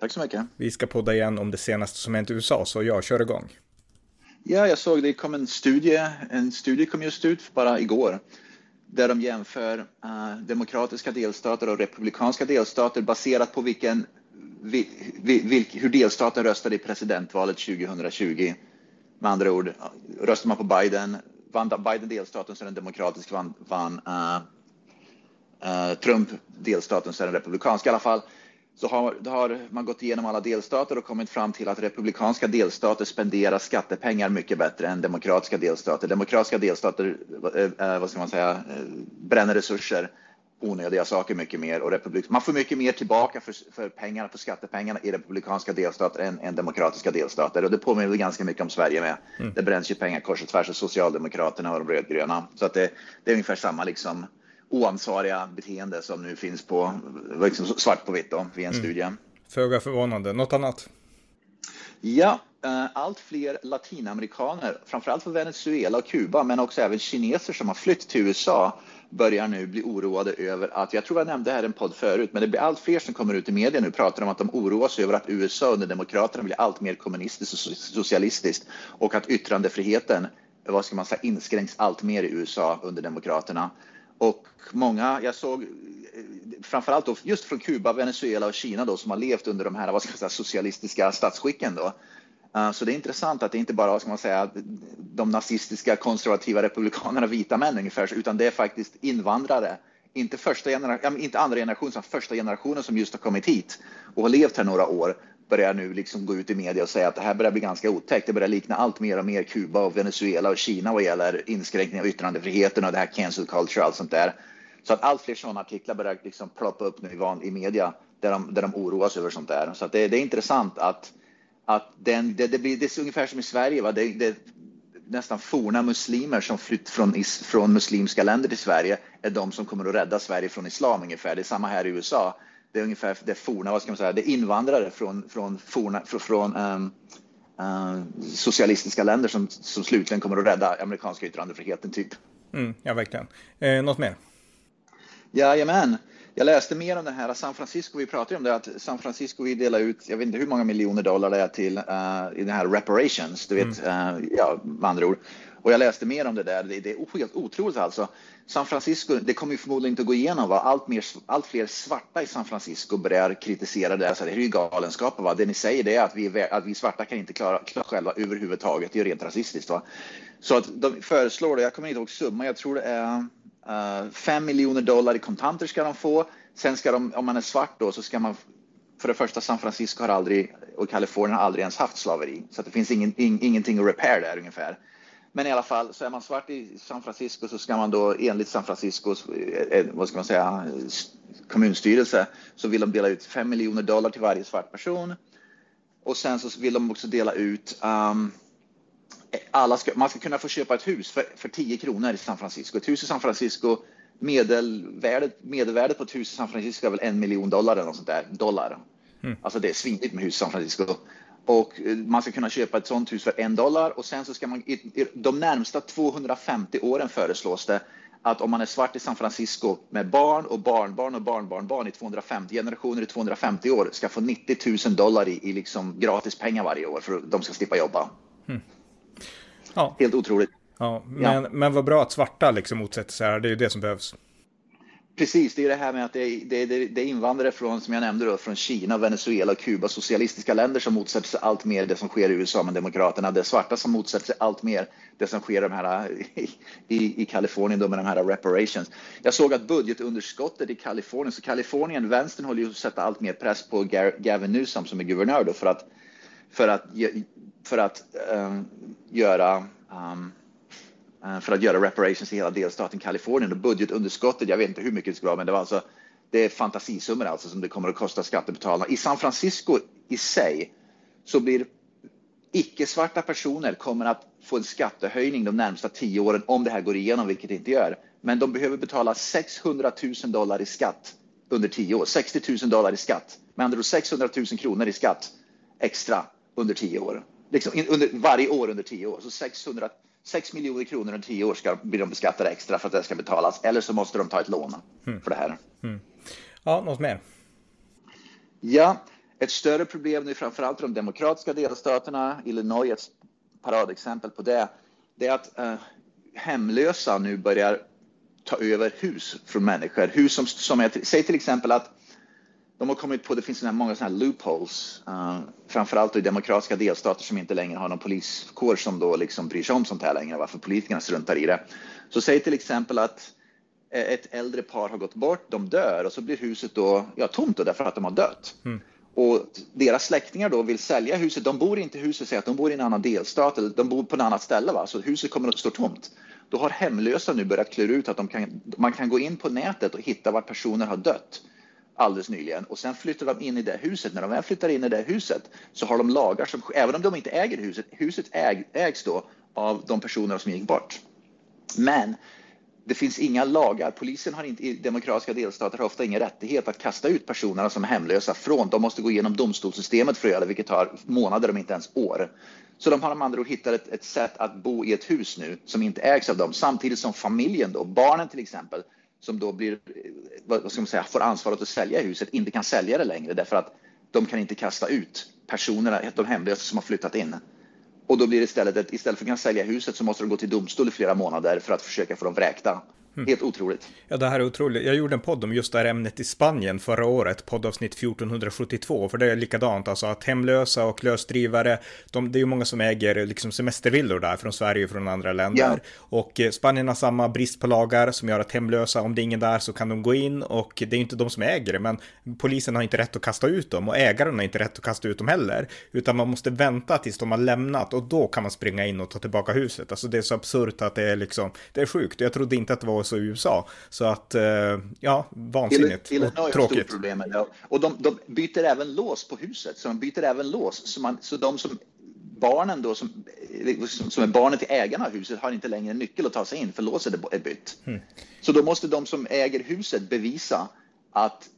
Tack så mycket. Vi ska podda igen om det senaste som hänt i USA, så jag kör igång. Ja, jag såg det kom en studie. En studie kom just ut bara igår där de jämför uh, demokratiska delstater och republikanska delstater baserat på vilken, vi, vi, vil, hur delstaten röstade i presidentvalet 2020. Med andra ord, röstar man på Biden, vann Biden delstaten så är den demokratisk, vann, vann uh, uh, Trump delstaten så är den republikansk i alla fall så har, då har man gått igenom alla delstater och kommit fram till att republikanska delstater spenderar skattepengar mycket bättre än demokratiska delstater. Demokratiska delstater, eh, vad ska man säga, eh, bränner resurser, onödiga saker mycket mer och republik man får mycket mer tillbaka för, för pengarna, för skattepengarna i republikanska delstater än, än demokratiska delstater och det påminner ganska mycket om Sverige med. Mm. Det bränns ju pengar kors och tvärs av Socialdemokraterna och de rödgröna så att det, det är ungefär samma liksom oansvariga beteende som nu finns på liksom svart på vitt då, vid en mm. studie. Föga förvånande. Något annat? Ja, eh, allt fler latinamerikaner, framförallt från Venezuela och Kuba, men också även kineser som har flytt till USA börjar nu bli oroade över att, jag tror jag nämnde här en podd förut, men det blir allt fler som kommer ut i media nu pratar om att de oroar sig över att USA under Demokraterna blir allt mer kommunistiskt och socialistiskt och att yttrandefriheten, vad ska man säga, inskränks allt mer i USA under Demokraterna. Och många, jag såg eh, framförallt då, just från Kuba, Venezuela och Kina då, som har levt under de här vad ska man säga, socialistiska statsskicken. Då. Eh, så det är intressant att det inte bara ska man säga, de nazistiska konservativa republikanerna, vita män ungefär, utan det är faktiskt invandrare. Inte, första genera- inte andra generationen, utan första generationen som just har kommit hit och har levt här några år börjar nu liksom gå ut i media och säga att det här börjar bli ganska otäckt. Det börjar likna allt mer och mer Kuba och Venezuela och Kina vad gäller inskränkning av yttrandefriheten och det här cancel culture och allt sånt där. Så att allt fler sådana artiklar börjar liksom ploppa upp nu i, media där de, där de oroas över sånt där. Så att det, det är intressant att, att den, det, det, blir, det är ungefär som i Sverige. Va? Det, det, nästan forna muslimer som flytt från, is, från muslimska länder till Sverige är de som kommer att rädda Sverige från islam ungefär. Det är samma här i USA det är ungefär det forna, vad ska man säga, det invandrare från, från, forna, från um, uh, socialistiska länder som, som slutligen kommer att rädda amerikanska yttrandefriheten typ. Mm, ja, verkligen. Eh, något mer? Jajamän. Jag läste mer om det här. San Francisco, vi pratade om det, att San Francisco vill dela ut, jag vet inte hur många miljoner dollar det är till uh, i den här reparations, du vet, mm. uh, ja, med andra ord. Och jag läste mer om det där. Det, det är helt otroligt alltså. San Francisco, det kommer ju förmodligen inte att gå igenom. Va? Allt, mer, allt fler svarta i San Francisco börjar kritisera det. Så det är ju galenskap. Va? Det ni säger är att vi, att vi svarta kan inte klara, klara själva överhuvudtaget. Det är ju rent rasistiskt. Va? Så att de föreslår det, jag kommer inte ihåg summan, jag tror det är eh, uh, 5 miljoner dollar i kontanter ska de få. Sen ska de, om man är svart då, så ska man för det första, San Francisco har aldrig och Kalifornien har aldrig ens haft slaveri, så det finns ingen, in, ingenting att repair där ungefär. Men i alla fall, så är man svart i San Francisco så ska man då enligt San Franciscos, eh, vad ska man säga, kommunstyrelse så vill de dela ut 5 miljoner dollar till varje svart person. Och sen så vill de också dela ut um, alla ska, man ska kunna få köpa ett hus för, för 10 kronor i San Francisco. Ett hus i San Francisco, medelvärdet, medelvärdet på ett hus i San Francisco är väl en miljon dollar eller något sånt där. Dollar. Mm. Alltså det är svinigt med hus i San Francisco. Och eh, man ska kunna köpa ett sånt hus för en dollar och sen så ska man de närmsta 250 åren föreslås det att om man är svart i San Francisco med barn och barnbarn och barnbarnbarn i 250 generationer i 250 år ska få 90 000 dollar i, i liksom gratis pengar varje år för att de ska slippa jobba. Mm. Ja. Helt otroligt. Ja, men, ja. men vad bra att svarta liksom motsätter sig här. Det är ju det som behövs. Precis, det är det här med att det är, det, är, det är invandrare från, som jag nämnde, då, från Kina, Venezuela, Kuba, socialistiska länder som motsätter sig allt mer det som sker i USA med demokraterna. Det är svarta som motsätter sig allt mer det som sker de här, i, i, Kalifornien då med de här reparations. Jag såg att budgetunderskottet i Kalifornien, så Kalifornien, vänstern håller ju att sätta allt mer press på Gavin Newsom som är guvernör då för att, för att, för att um, göra um, Eh, för att göra reparations i hela delstaten Kalifornien och budgetunderskottet, jag vet inte hur mycket det ska vara, men det var alltså det är fantasisummor alltså som det kommer att kosta skattebetalarna. I San Francisco i sig så blir icke-svarta personer kommer att få en skattehöjning de närmsta tio åren om det här går igenom, vilket det inte gör. Men de behöver betala 600 000 dollar i skatt under tio år. 60 000 dollar i skatt. Med andra ord 600 000 kronor i skatt extra under tio år. Liksom, under, varje år under tio år. Så 600, 6 miljoner kronor under tio år ska bli de beskattade extra för att det ska betalas. Eller så måste de ta ett lån mm. för det här. Mm. Ja, något mer? Ja, ett större problem nu framförallt i de demokratiska delstaterna, Illinois ett paradexempel på det, det är att uh, hemlösa nu börjar ta över hus från människor. Hus som, som är, säg till exempel att de har kommit på, det finns såna många sådana här loopholes, uh, framförallt i demokratiska delstater som inte längre har någon poliskår som då liksom bryr sig om sånt här längre, varför politikerna struntar i det. Så säg till exempel att ett äldre par har gått bort, de dör och så blir huset då ja, tomt då därför att de har dött. Mm. Och deras släktingar då vill sälja huset. De bor inte i huset, säg att de bor i en annan delstat eller de bor på ett annat ställe, va? så huset kommer att stå tomt. Då har hemlösa nu börjat klura ut att de kan, man kan gå in på nätet och hitta var personer har dött alldeles nyligen och sen flyttar de in i det huset. När de väl flyttar in i det huset så har de lagar som, även om de inte äger huset, huset äg, ägs då av de personer som gick bort. Men det finns inga lagar. Polisen har inte, i demokratiska delstater har ofta ingen rättighet att kasta ut personerna som är hemlösa från. De måste gå igenom domstolssystemet för att göra det, vilket tar månader om inte ens år. Så de har med andra ord hittat ett, ett, sätt att bo i ett hus nu som inte ägs av dem, samtidigt som familjen då, barnen till exempel, som då blir, vad ska man säga, får ansvaret att sälja huset, inte kan sälja det längre därför att de kan inte kasta ut personerna, de hemlösa som har flyttat in. Och då blir det istället att istället för att kunna sälja huset så måste de gå till domstol i flera månader för att försöka få dem vräkta. Mm. Helt otroligt. Ja, det här är otroligt. Jag gjorde en podd om just det här ämnet i Spanien förra året, poddavsnitt 1472, för det är likadant, alltså att hemlösa och lösdrivare, de, det är ju många som äger liksom semestervillor där från Sverige och från andra länder. Ja. Och eh, Spanien har samma brist på lagar som gör att hemlösa, om det är ingen där så kan de gå in och det är inte de som äger det, men polisen har inte rätt att kasta ut dem och ägaren har inte rätt att kasta ut dem heller, utan man måste vänta tills de har lämnat och då kan man springa in och ta tillbaka huset. Alltså det är så absurt att det är liksom, det är sjukt. Jag trodde inte att det var så i USA. Så att, eh, ja, vansinnigt Illinois och tråkigt. Stort problem med det. Och de, de, byter även lås på huset, så de byter även lås. Så, man, så de som barnen då som, som är barnen till ägarna av huset har inte längre nyckel att ta sig in för låset är bytt. Mm. Så då måste de som äger huset bevisa att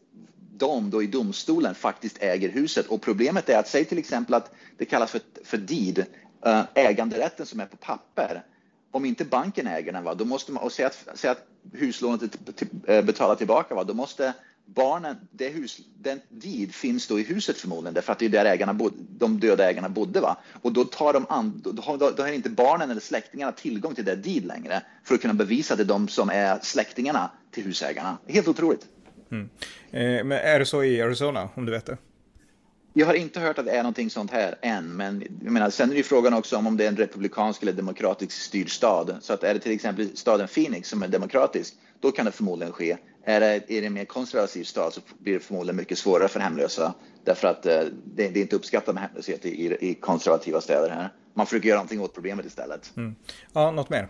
de då i domstolen faktiskt äger huset. Och problemet är att säg till exempel att det kallas för, för deed, eh, äganderätten som är på papper om inte banken äger den, va, då måste man, och säga att, säga att huslånet är till, eh, betalar tillbaka, va, då måste barnen, det hus, den deed finns då i huset förmodligen, därför att det är där ägarna bod, de döda ägarna bodde. Va? Och då, tar de an, då, då, då har inte barnen eller släktingarna tillgång till det deed längre för att kunna bevisa att det är de som är släktingarna till husägarna. Helt otroligt. Mm. Eh, men är det så i Arizona, om du vet det? Jag har inte hört att det är någonting sånt här än, men jag menar, sen är det frågan också om, om det är en republikansk eller demokratisk styrd stad. Så att är det till exempel staden Phoenix som är demokratisk, då kan det förmodligen ske. Är det, är det en mer konservativ stad så blir det förmodligen mycket svårare för hemlösa därför att eh, det, det, är inte uppskattat med hemlöshet i, i, konservativa städer här. Man försöker göra någonting åt problemet istället. Mm. Ja, något mer?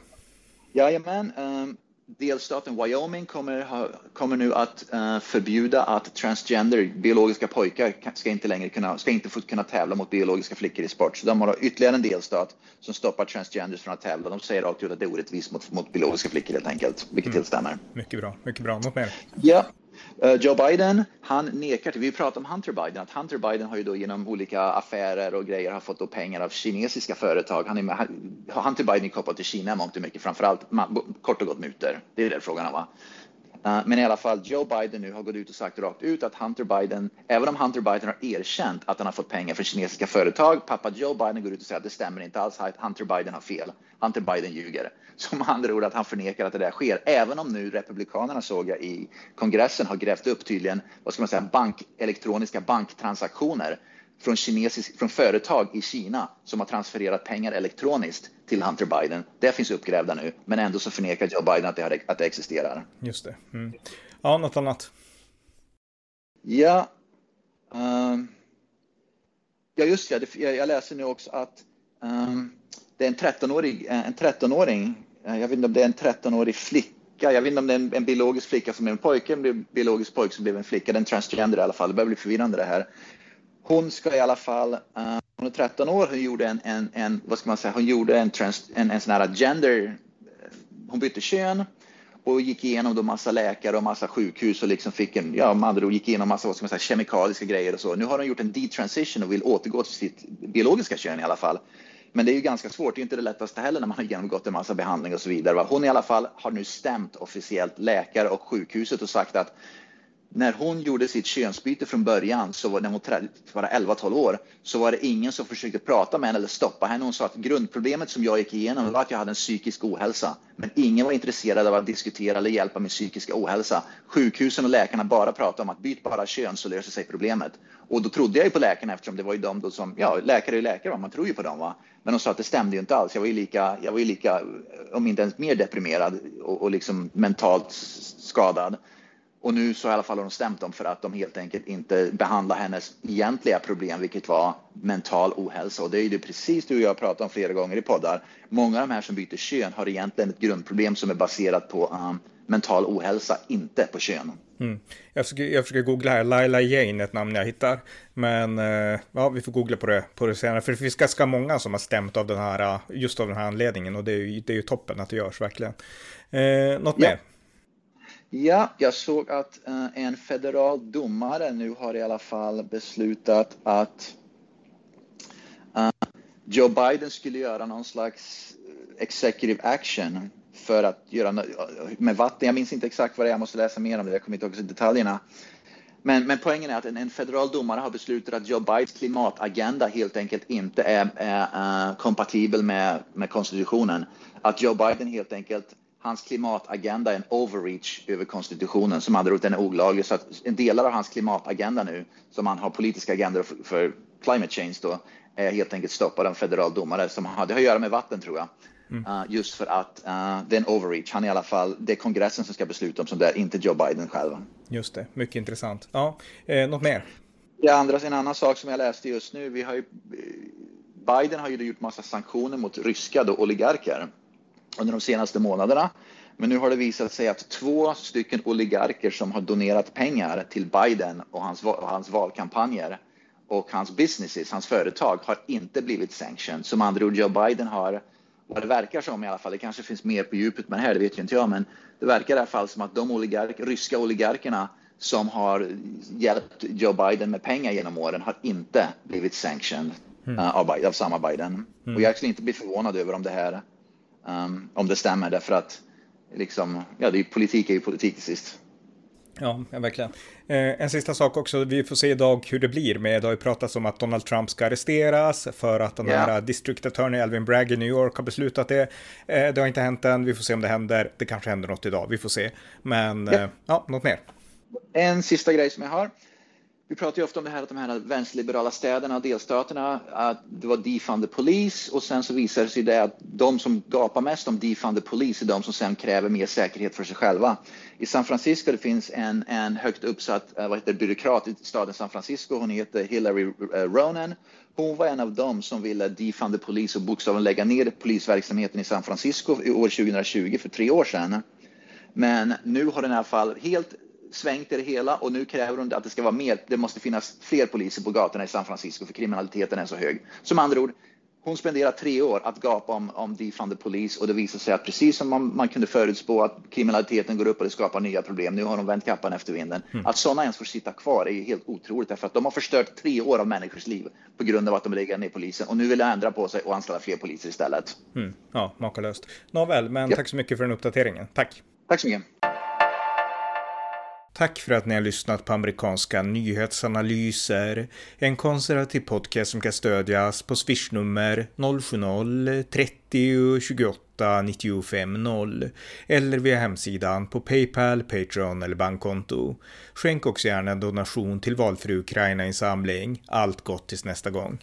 Jajamän. Um, delstaten Wyoming kommer, ha, kommer nu att uh, förbjuda att transgender, biologiska pojkar, ska inte längre kunna, ska inte få kunna tävla mot biologiska flickor i sport. Så de har ytterligare en delstat som stoppar transgenders från att tävla. De säger rakt ut att det är orättvist mot, mot biologiska flickor helt enkelt, vilket mm. helt stämmer. Mycket bra, mycket bra. Något mer? Ja, Eh, Joe Biden, han nekar till, vi pratade om Hunter Biden, att Hunter Biden har ju då genom olika affärer och grejer har fått då pengar av kinesiska företag. Han är med, Hunter Biden är kopplad till Kina mångt och mycket, framförallt kort och gott mutor. Det är det frågan om va? Eh, men i alla fall, Joe Biden nu har gått ut och sagt rakt ut att Hunter Biden, även om Hunter Biden har erkänt att han har fått pengar från kinesiska företag, pappa Joe Biden går ut och säger att det stämmer inte alls, Hunter Biden har fel. Hunter Biden ljuger. Som andra ord att han förnekar att det där sker, även om nu Republikanerna såg jag i kongressen har grävt upp tydligen, vad ska man säga, bank, elektroniska banktransaktioner från, kinesisk, från företag i Kina som har transfererat pengar elektroniskt till Hunter Biden. Det finns uppgrävda nu, men ändå så förnekar Joe Biden att det, har, att det existerar. Just det. Mm. Ja, något annat? Ja. Um, ja, just det. Jag läser nu också att um, det är en 13-årig, eh, en 13-åring, eh, jag vet inte om det är en 13-årig flicka, jag vet inte om det är en, en biologisk flicka som är en pojke, en biologisk pojke som blev en flicka, det är en transgender i alla fall, det börjar bli förvirrande det här. Hon ska i alla fall uh, hon är 13 år, hon gjorde en, en, en vad ska man säga, hon gjorde en, trans, en, en sån här gender, eh, hon bytte kön och gick igenom då massa läkare och massa sjukhus och liksom fick en, ja med andra ord gick igenom massa vad ska man säga, kemikaliska grejer och så. Nu har hon gjort en detransition och vill återgå till sitt biologiska kön i alla fall. Men det är ju ganska svårt, det är inte det lättaste heller när man har genomgått en massa behandling och så vidare. Hon i alla fall har nu stämt officiellt läkare och sjukhuset och sagt att när hon gjorde sitt könsbyte från början, så var, när hon var 11-12 år, så var det ingen som försökte prata med henne eller stoppa henne. Hon sa att grundproblemet som jag gick igenom var att jag hade en psykisk ohälsa. Men ingen var intresserad av att diskutera eller hjälpa min psykiska ohälsa. Sjukhusen och läkarna bara pratade om att byt bara kön så löser sig problemet. Och då trodde jag ju på läkarna eftersom det var ju de som, ja läkare är läkare, man tror ju på dem va. Men de sa att det stämde ju inte alls. Jag var ju lika, jag var ju lika om inte ens mer deprimerad och, och liksom mentalt skadad. Och nu så i alla fall har de stämt dem för att de helt enkelt inte behandlar hennes egentliga problem, vilket var mental ohälsa. Och det är ju precis du och jag pratat om flera gånger i poddar. Många av de här som byter kön har egentligen ett grundproblem som är baserat på um, mental ohälsa, inte på kön. Mm. Jag, försöker, jag försöker googla här, Laila Jane ett namn jag hittar. Men uh, ja, vi får googla på det, på det senare. För det finns ganska många som har stämt av den här, just av den här anledningen. Och det är ju, det är ju toppen att det görs verkligen. Uh, något ja. mer? Ja, jag såg att eh, en federal domare nu har i alla fall beslutat att eh, Joe Biden skulle göra någon slags eh, executive action för att göra med vatten. Jag minns inte exakt vad det är, jag måste läsa mer om det, jag kommer inte ihåg detaljerna. Men, men poängen är att en, en, federal domare har beslutat att Joe Bidens klimatagenda helt enkelt inte är, är uh, kompatibel med, med konstitutionen. Att Joe Biden helt enkelt hans klimatagenda en overreach över konstitutionen, som andra ord den olaglig. Så att en delar av hans klimatagenda nu, som han har politiska agendor för, för climate change då, är helt enkelt stoppad av en federal domare som har att göra med vatten tror jag. Mm. Uh, just för att uh, det är en overreach. Han är i alla fall, det är kongressen som ska besluta om sånt där, inte Joe Biden själv. Just det, mycket intressant. Ja, eh, något mer? Ja, andra, en annan sak som jag läste just nu. Vi har ju, Biden har ju gjort massa sanktioner mot ryska då, oligarker under de senaste månaderna. Men nu har det visat sig att två stycken oligarker som har donerat pengar till Biden och hans, och hans valkampanjer och hans businesses, hans företag, har inte blivit sanctioned. Som andra ord, Joe Biden har, vad det verkar som i alla fall, det kanske finns mer på djupet med det här, det vet ju inte jag, men det verkar i alla fall som att de oligark, ryska oligarkerna som har hjälpt Joe Biden med pengar genom åren har inte blivit sanctioned mm. uh, av, av samma Biden. Mm. Och jag skulle inte bli förvånad över om det här Um, om det stämmer, därför att liksom, ja, det är, politik är ju politik till sist. Ja, verkligen. Eh, en sista sak också, vi får se idag hur det blir med, det har ju pratats om att Donald Trump ska arresteras för att den yeah. här district attorney Alvin Bragg i New York har beslutat det. Eh, det har inte hänt än, vi får se om det händer. Det kanske händer något idag, vi får se. Men yeah. eh, ja, något mer. En sista grej som jag har. Vi pratar ju ofta om det här att de här vänsterliberala städerna och delstaterna, att det var defund the police och sen så visar det sig det att de som gapar mest om defund the police är de som sen kräver mer säkerhet för sig själva. I San Francisco det finns en, en högt uppsatt eh, vad heter, byråkrat i staden San Francisco, hon heter Hillary eh, Ronan. Hon var en av dem som ville defund the police och bokstavligen lägga ner polisverksamheten i San Francisco i år 2020 för tre år sedan. Men nu har den i alla fall helt svängt i det hela och nu kräver hon att det ska vara mer. Det måste finnas fler poliser på gatorna i San Francisco för kriminaliteten är så hög. Som andra ord, hon spenderar tre år att gapa om, om defund the police och det visar sig att precis som man, man, kunde förutspå att kriminaliteten går upp och det skapar nya problem. Nu har de vänt kappan efter vinden. Mm. Att sådana ens får sitta kvar är helt otroligt därför att de har förstört tre år av människors liv på grund av att de lägger ner polisen och nu vill de ändra på sig och anställa fler poliser istället. Mm. Ja, makalöst. Nåväl, men ja. tack så mycket för den uppdateringen. Tack. Tack så mycket. Tack för att ni har lyssnat på amerikanska nyhetsanalyser. En konservativ podcast som kan stödjas på swishnummer 070-30 28 95 0 eller via hemsidan på Paypal, Patreon eller bankkonto. Skänk också gärna en donation till valfri Ukraina-insamling. Allt gott tills nästa gång.